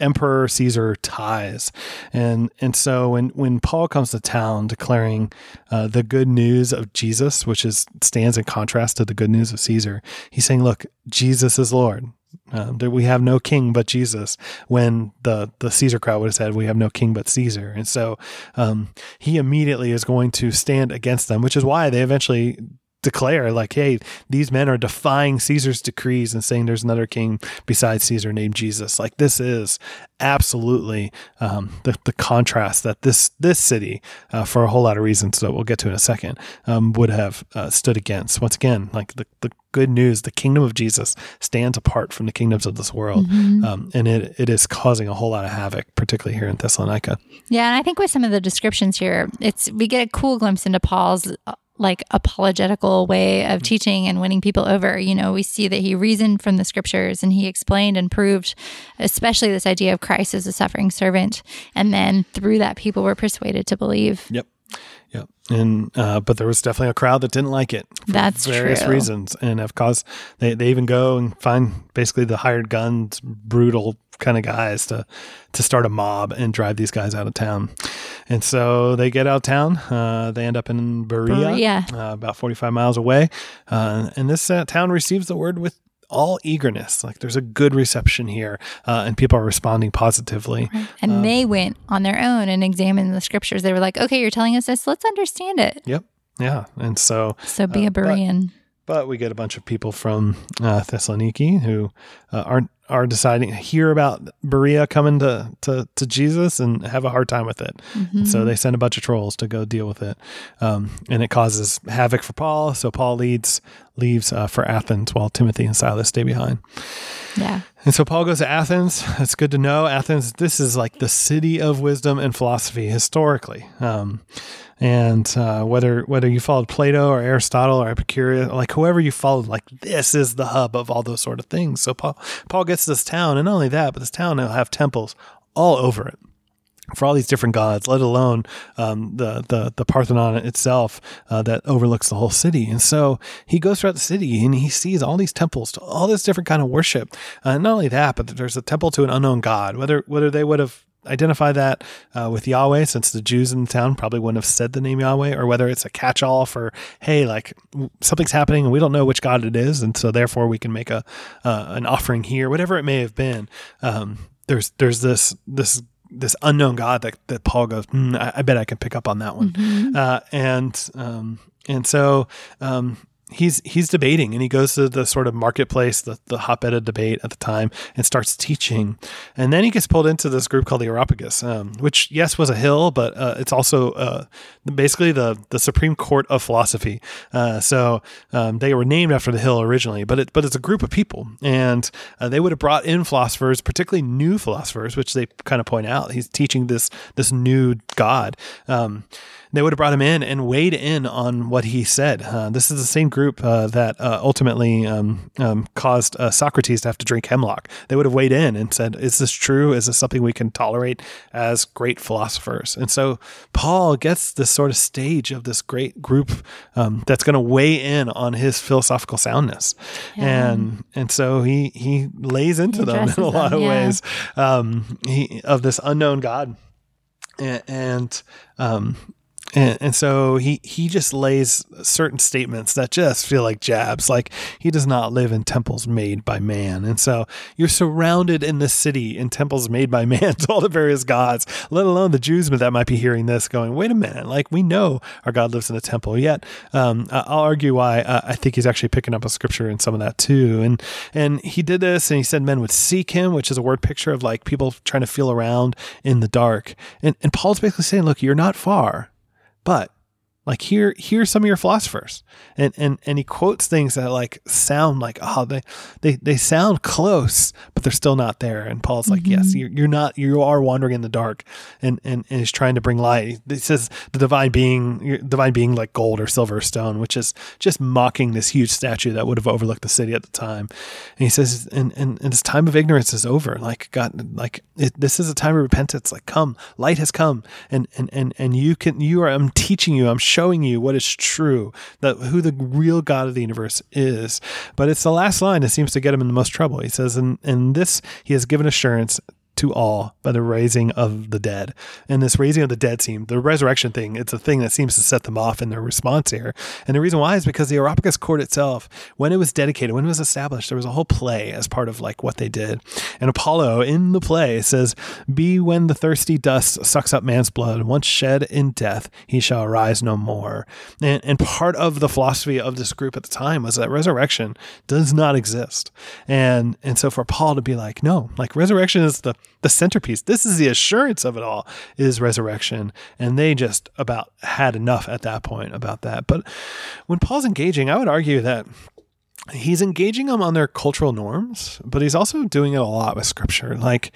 Emperor Caesar ties, and and so when when Paul comes to town declaring uh, the good news of Jesus, which is stands in contrast to the good news of Caesar, he's saying, "Look, Jesus is Lord. Um, we have no king but Jesus." When the the Caesar crowd would have said, "We have no king but Caesar," and so um, he immediately is going to stand against them, which is why they eventually declare like hey these men are defying caesar's decrees and saying there's another king besides caesar named jesus. Like this is absolutely um, the, the contrast that this this city uh, for a whole lot of reasons that we'll get to in a second um, would have uh, stood against. Once again like the, the good news the kingdom of jesus stands apart from the kingdoms of this world mm-hmm. um, and it, it is causing a whole lot of havoc particularly here in thessalonica. Yeah and i think with some of the descriptions here it's we get a cool glimpse into paul's like apologetical way of mm-hmm. teaching and winning people over. You know, we see that he reasoned from the scriptures and he explained and proved, especially this idea of Christ as a suffering servant. And then through that, people were persuaded to believe. Yep. Yep. And uh, but there was definitely a crowd that didn't like it for That's various true. reasons, and have caused they, they even go and find basically the hired guns, brutal kind of guys to to start a mob and drive these guys out of town. And so they get out of town. Uh, they end up in Berea, Berea. Uh, about 45 miles away. Uh, and this uh, town receives the word with all eagerness. Like there's a good reception here, uh, and people are responding positively. Right. And um, they went on their own and examined the scriptures. They were like, "Okay, you're telling us this. Let's understand it." Yep. Yeah. And so, so be uh, a Berean. But, but, we get a bunch of people from uh, Thessaloniki who uh, aren't are deciding hear about Berea coming to, to, to Jesus and have a hard time with it. Mm-hmm. So they send a bunch of trolls to go deal with it, um, and it causes havoc for Paul. So Paul leads leaves uh, for Athens while Timothy and Silas stay behind. Yeah. And so Paul goes to Athens. It's good to know Athens. This is like the city of wisdom and philosophy historically. Um, and uh, whether whether you followed Plato or Aristotle or Epicurus, like whoever you followed, like this is the hub of all those sort of things. So Paul Paul gets this town, and not only that, but this town will have temples all over it for all these different gods, let alone um, the, the the Parthenon itself uh, that overlooks the whole city. And so he goes throughout the city and he sees all these temples to all this different kind of worship. Uh, not only that, but there's a temple to an unknown god. Whether whether they would have identify that uh, with Yahweh, since the Jews in the town probably wouldn't have said the name Yahweh, or whether it's a catch-all for, hey, like something's happening and we don't know which God it is, and so therefore we can make a uh, an offering here, whatever it may have been. Um, there's there's this this this unknown God that, that Paul goes, mm, I, I, bet I can pick up on that one, mm-hmm. uh, and um, and so um, he's he's debating and he goes to the sort of marketplace, the, the hotbed of debate at the time, and starts teaching. And then he gets pulled into this group called the Areopagus, um, which yes was a hill, but uh, it's also uh, basically the the Supreme Court of philosophy. Uh, so um, they were named after the hill originally, but it but it's a group of people, and uh, they would have brought in philosophers, particularly new philosophers, which they kind of point out. He's teaching this this new God. Um, they would have brought him in and weighed in on what he said. Uh, this is the same group uh, that uh, ultimately um, um, caused uh, Socrates to have to drink hemlock. They would have weighed in and said, "Is this true? Is this something we can tolerate as great philosophers?" And so Paul gets this sort of stage of this great group um, that's going to weigh in on his philosophical soundness, yeah. and and so he he lays into he them [LAUGHS] in a lot them, of yeah. ways um, he, of this unknown God and, and um, and, and so he he just lays certain statements that just feel like jabs. Like he does not live in temples made by man. And so you're surrounded in this city in temples made by [LAUGHS] man to all the various gods, let alone the Jews that might be hearing this going, wait a minute, like we know our God lives in a temple. Yet um, I'll argue why uh, I think he's actually picking up a scripture in some of that too. And and he did this and he said men would seek him, which is a word picture of like people trying to feel around in the dark. And and Paul's basically saying, look, you're not far but like here, here's some of your philosophers, and and and he quotes things that like sound like oh they they they sound close, but they're still not there. And Paul's like, mm-hmm. yes, you're, you're not, you are wandering in the dark, and and and he's trying to bring light. He says the divine being, divine being like gold or silver or stone, which is just mocking this huge statue that would have overlooked the city at the time. And he says, and and, and this time of ignorance is over. Like God, like it, this is a time of repentance. Like come, light has come, and and and and you can, you are, I'm teaching you, I'm showing you what is true, that who the real God of the universe is. But it's the last line that seems to get him in the most trouble. He says, "In in this he has given assurance to all by the raising of the dead. And this raising of the dead seem the resurrection thing, it's a thing that seems to set them off in their response here. And the reason why is because the Areopagus court itself, when it was dedicated, when it was established, there was a whole play as part of like what they did. And Apollo in the play says, Be when the thirsty dust sucks up man's blood, once shed in death, he shall arise no more. And, and part of the philosophy of this group at the time was that resurrection does not exist. And and so for Paul to be like, no, like resurrection is the the centerpiece. This is the assurance of it all is resurrection. And they just about had enough at that point about that. But when Paul's engaging, I would argue that he's engaging them on their cultural norms, but he's also doing it a lot with scripture. Like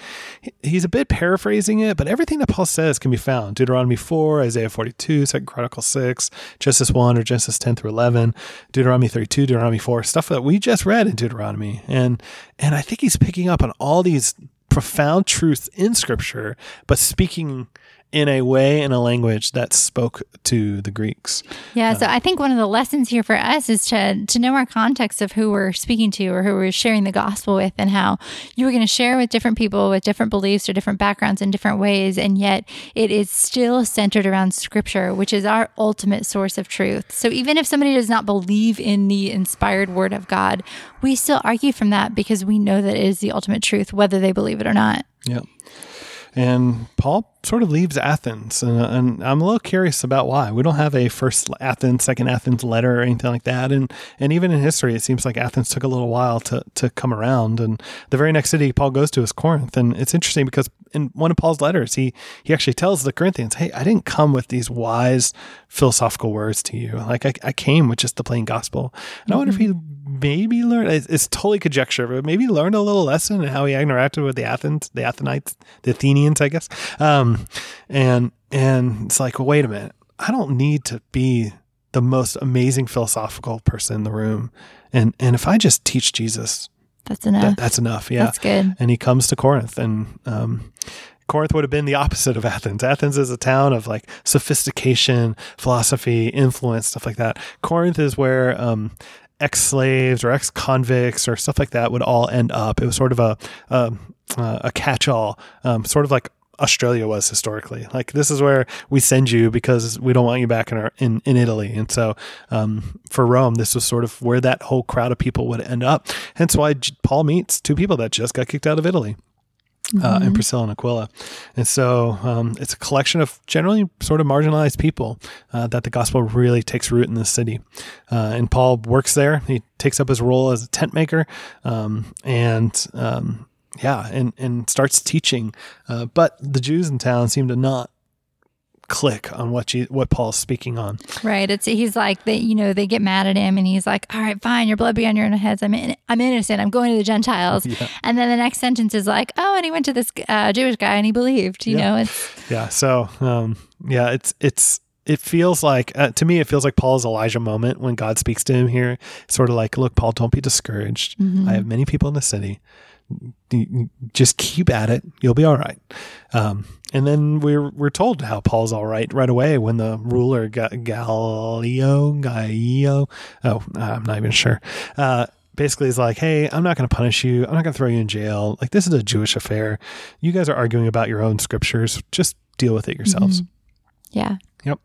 he's a bit paraphrasing it, but everything that Paul says can be found. Deuteronomy 4, Isaiah 42, 2 Chronicles 6, Genesis 1 or Genesis 10 through 11, Deuteronomy 32, Deuteronomy 4, stuff that we just read in Deuteronomy. And and I think he's picking up on all these profound truths in scripture, but speaking in a way in a language that spoke to the Greeks. Yeah, uh, so I think one of the lessons here for us is to to know our context of who we're speaking to or who we're sharing the gospel with and how you are going to share with different people with different beliefs or different backgrounds in different ways and yet it is still centered around scripture, which is our ultimate source of truth. So even if somebody does not believe in the inspired word of God, we still argue from that because we know that it is the ultimate truth whether they believe it or not. Yeah. And Paul sort of leaves Athens, and, and, I'm a little curious about why. We don't have a first Athens, second Athens letter or anything like that. And and even in history, it seems like Athens took a little while to to come around. And the very next city Paul goes to is Corinth, and it's interesting because in one of Paul's letters, he he actually tells the Corinthians, "Hey, I didn't come with these wise philosophical words to you. Like I, I came with just the plain gospel." And mm-hmm. I wonder if he mm-hmm maybe learned it's, it's, totally conjecture, but maybe learned a little lesson in how he interacted with the Athens, the Athenites, the Athenians, I guess. Um, and and it's like, well, wait a minute, I don't need to be the most amazing philosophical person in the room, and and if I just teach Jesus, that's enough. That, that's enough. Yeah, that's good. And he comes to Corinth, and um, Corinth would have been the opposite of Athens. Athens is a town of like sophistication, philosophy, influence, stuff like that. Corinth is where um, ex slaves or ex convicts or stuff like that would all end up. It was sort of a a, a catch all, um, sort of like Australia was historically. Like this is where we send you because we don't want you back in our in, in Italy. And so um, for Rome, this was sort of where that whole crowd of people would end up. Hence why Paul meets two people that just got kicked out of Italy mm-hmm. uh, and Priscilla and Aquila. And so um, it's a collection of generally sort of marginalized people uh, that the gospel really takes root in the city. Uh, and Paul works there. He takes up his role as a tent maker um, and um, yeah, and, and starts teaching. Uh, but the Jews in town seem to not click on what you what Paul's speaking on. Right. It's he's like they you know they get mad at him and he's like, all right, fine, your blood be on your own heads. I'm in, I'm innocent. I'm going to the Gentiles. Yeah. And then the next sentence is like, oh, and he went to this uh, Jewish guy and he believed. You yeah. know, it's yeah. So um, yeah, it's it's it feels like uh, to me it feels like Paul's Elijah moment when God speaks to him here. Sort of like, look, Paul, don't be discouraged. I have many people in the city. Just keep at it. You'll be all right. Um, and then we're we're told how Paul's all right right away when the ruler Ga- Gallio Gallio. Oh, I'm not even sure. Uh, basically is like, hey, I'm not going to punish you. I'm not going to throw you in jail. Like this is a Jewish affair. You guys are arguing about your own scriptures. Just deal with it yourselves. Yeah. Yep.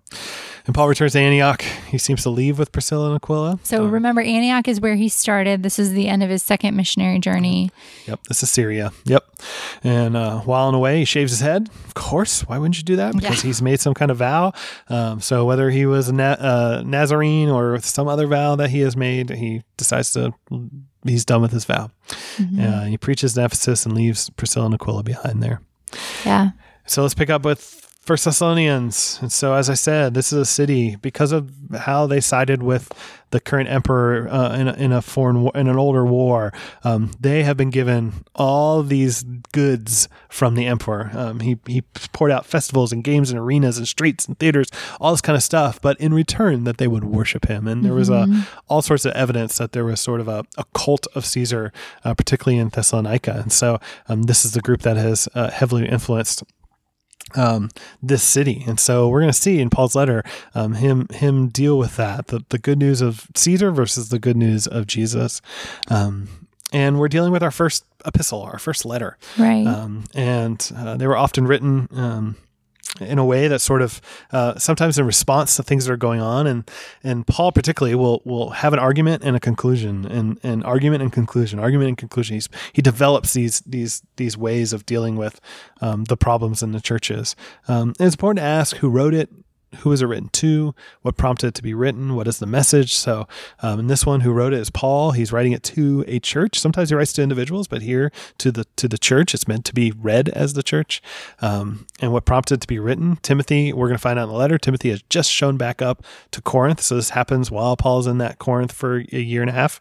And Paul returns to Antioch. He seems to leave with Priscilla and Aquila. So remember, Antioch is where he started. This is the end of his second missionary journey. Yep. This is Syria. Yep. And uh, while on the way, he shaves his head. Of course. Why wouldn't you do that? Because Yeah. he's made some kind of vow. Um, so whether he was a Na- uh, Nazarene or some other vow that he has made, he decides to. He's done with his vow. Uh, he preaches in Ephesus and leaves Priscilla and Aquila behind there. Yeah. So let's pick up with First Thessalonians. And so, as I said, this is a city because of how they sided with the current emperor uh, in, a, in a foreign war, in an older war. Um, they have been given all these goods from the emperor. Um, he he poured out festivals and games and arenas and streets and theaters, all this kind of stuff. But in return, that they would worship him. And there was a all sorts of evidence that there was sort of a, a cult of Caesar, uh, particularly in Thessalonica. And so, um, this is the group that has uh, heavily influenced um, this city. And so we're going to see in Paul's letter um, him him deal with that the, the good news of Caesar versus the good news of Jesus. Um, and we're dealing with our first epistle, our first letter. Right. Um, and uh, they were often written um, in a way that sort of uh, sometimes in response to things that are going on. And and Paul particularly will will have an argument and a conclusion, and an argument and conclusion, argument and conclusion. He's, he develops these these these ways of dealing with um, the problems in the churches. Um, and it's important to ask who wrote it. Who was it written to? What prompted it to be written? What is the message? So, um, in this one, who wrote it is Paul. He's writing it to a church. Sometimes he writes to individuals, but here to the to the church. It's meant to be read as the church. Um, and what prompted it to be written? Timothy. We're going to find out in the letter. Timothy has just shown back up to Corinth. So this happens while Paul's in that Corinth for a year and a half.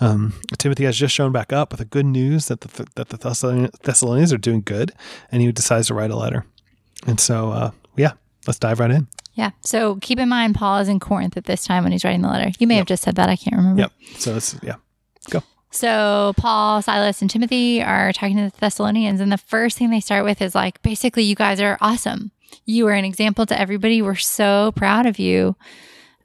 Um, Timothy has just shown back up with the good news that the that the Thessalonians Thessalonians are doing good, and he decides to write a letter. And so, uh, yeah, let's dive right in. Yeah. So keep in mind, Paul is in Corinth at this time when he's writing the letter. You may have just said that. I can't remember. Yep. So it's yeah. Go. So Paul, Silas, and Timothy are talking to the Thessalonians, and the first thing they start with is like, basically, you guys are awesome. You are an example to everybody. We're so proud of you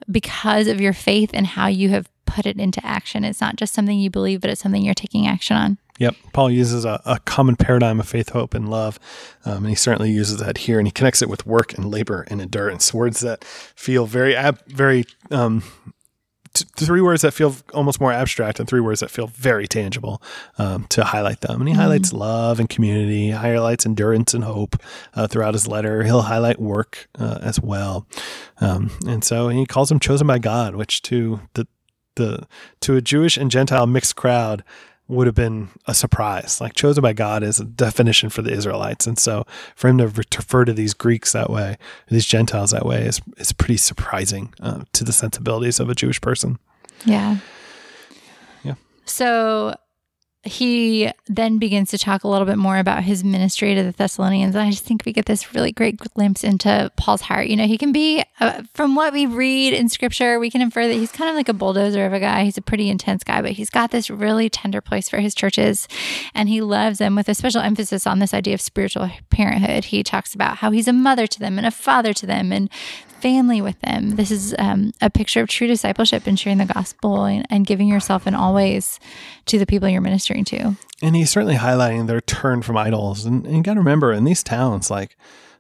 because of your faith and how you have put it into action. It's not just something you believe, but it's something you're taking action on. Yep. Paul uses a, a common paradigm of faith, hope, and love. Um, and he certainly uses that here. And he connects it with work and labor and endurance, words that feel very, ab- very, um, t- three words that feel almost more abstract and three words that feel very tangible um, to highlight them. And he highlights love and community, highlights endurance and hope uh, throughout his letter. He'll highlight work uh, as well. Um, and so he calls them chosen by God, which to the, the, to a Jewish and Gentile mixed crowd, would have been a surprise. Like chosen by God is a definition for the Israelites, and so for him to refer to these Greeks that way, these Gentiles that way, is is pretty surprising uh, to the sensibilities of a Jewish person. Yeah. Yeah. So he then begins to talk a little bit more about his ministry to the Thessalonians. And I just think we get this really great glimpse into Paul's heart. You know, he can be, uh, from what we read in scripture, we can infer that he's kind of like a bulldozer of a guy. He's a pretty intense guy, but he's got this really tender place for his churches and he loves them with a special emphasis on this idea of spiritual parenthood. He talks about how he's a mother to them and a father to them and family with them. This is um, a picture of true discipleship and sharing the gospel and, and giving yourself in all ways to the people you're ministering to. And he's certainly highlighting their turn from idols. And, and you got to remember, in these towns, like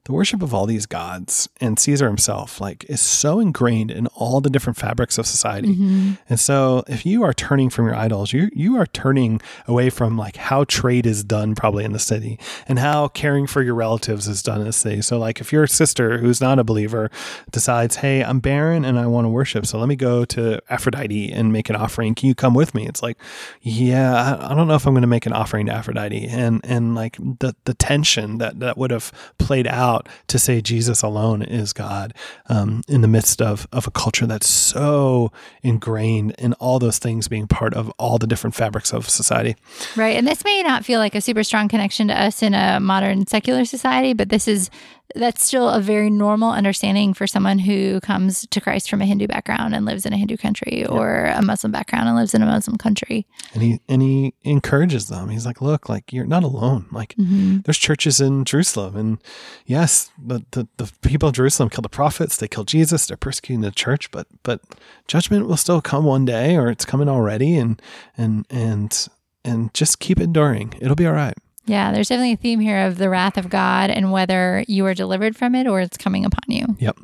the worship of all these gods and Caesar himself, like, is so ingrained in all the different fabrics of society. Mm-hmm. And so, if you are turning from your idols, you you are turning away from like how trade is done, probably in the city, and how caring for your relatives is done in the city. So, like, if your sister who's not a believer decides, "Hey, I'm barren and I want to worship, so let me go to Aphrodite and make an offering. Can you come with me?" It's like, yeah, I, I don't know if I'm going to make an offering to Aphrodite, and and like the the tension that that would have played out to say Jesus alone is God um, in the midst of of a culture that's so ingrained in all those things being part of all the different fabrics of society. Right. And this may not feel like a super strong connection to us in a modern secular society, but this is that's still a very normal understanding for someone who comes to Christ from a Hindu background and lives in a Hindu country or a Muslim background and lives in a Muslim country. And he and he encourages them. He's like, "Look, like you're not alone. Like Mm-hmm. there's churches in Jerusalem, and yes, the, the the people of Jerusalem killed the prophets. They killed Jesus. They're persecuting the church, but but judgment will still come one day, or it's coming already. And and and and just keep enduring. It'll be all right. Yeah, there's definitely a theme here of the wrath of God and whether you are delivered from it or it's coming upon you. Yep.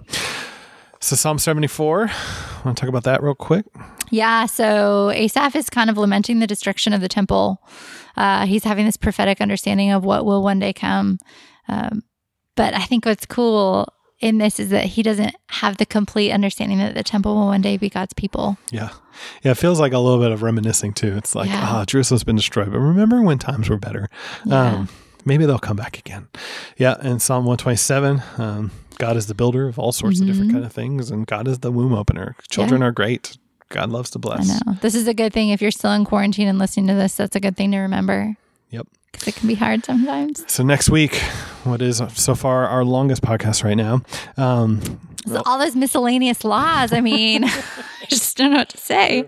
So Psalm 74. I Want to talk about that real quick? Yeah, so Asaph is kind of lamenting the destruction of the temple. Uh, he's having this prophetic understanding of what will one day come. Um, but I think what's cool in this is that he doesn't have the complete understanding that the temple will one day be God's people. Yeah. Yeah, it feels like a little bit of reminiscing too. It's like, Yeah. ah, Jerusalem's been destroyed, but remember when times were better? Yeah. Um, maybe they'll come back again. Yeah, and Psalm 127, um, God is the builder of all sorts of different Mhm. kind of things, and God is the womb opener. Children are great. God loves to bless. I know. This is a good thing. If you're still in quarantine and listening to this, that's a good thing to remember Yep. Because it can be hard sometimes. So next week, what is so far our longest podcast right now? Um, So all those miscellaneous laws, I mean, [LAUGHS] I just don't know what to say.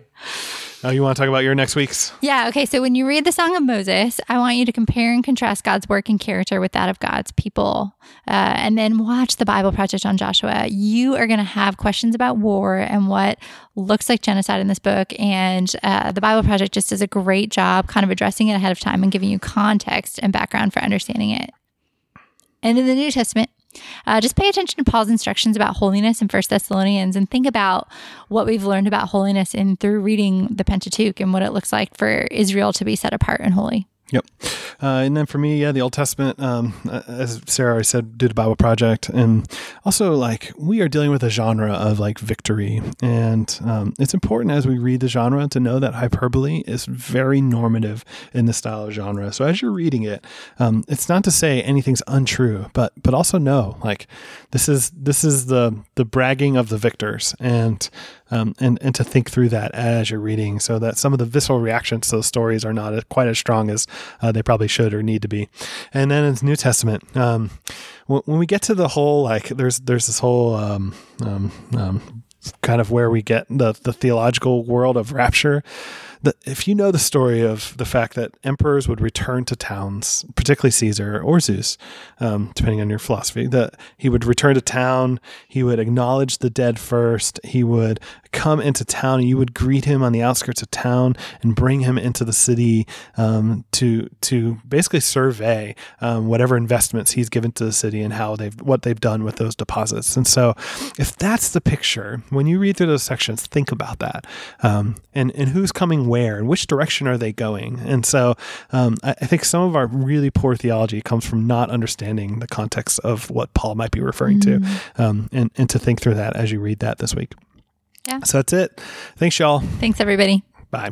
Oh, you want to talk about your next week's? Yeah. Okay. So when you read the Song of Moses, I want you to compare and contrast God's work and character with that of God's people. Uh, and then watch the Bible Project on Joshua. You are going to have questions about war and what looks like genocide in this book. And uh, the Bible Project just does a great job kind of addressing it ahead of time and giving you context and background for understanding it. And in the New Testament, uh, just pay attention to Paul's instructions about holiness in First Thessalonians and think about what we've learned about holiness in through reading the Pentateuch and what it looks like for Israel to be set apart and holy. Yep. Uh, and then for me, yeah, the Old Testament, um, as Sarah already said, did a Bible Project. And also, like, we are dealing with a genre of like victory. And um, it's important as we read the genre to know that hyperbole is very normative in the style of genre. So as you're reading it, um, it's not to say anything's untrue, but but also know, like, this is this is the the bragging of the victors. And um, and and to think through that as you're reading, so that some of the visceral reactions to those stories are not quite as strong as uh, they probably should or need to be. And then in the New Testament, um, when, when we get to the whole like, there's there's this whole um, um, um, kind of where we get the the theological world of rapture. The, if you know the story of the fact that emperors would return to towns, particularly Caesar or Zeus, um, depending on your philosophy, that he would return to town, he would acknowledge the dead first, he would come into town, and you would greet him on the outskirts of town and bring him into the city um, to to basically survey um, whatever investments he's given to the city and how they've what they've done with those deposits. And so, if that's the picture, when you read through those sections, think about that um, and and who's coming where and which direction are they going. And so, um, I, I think some of our really poor theology comes from not understanding the context of what Paul might be referring to, um, and and to think through that as you read that this week. Yeah. So that's it. Thanks, y'all. Thanks, everybody. Bye.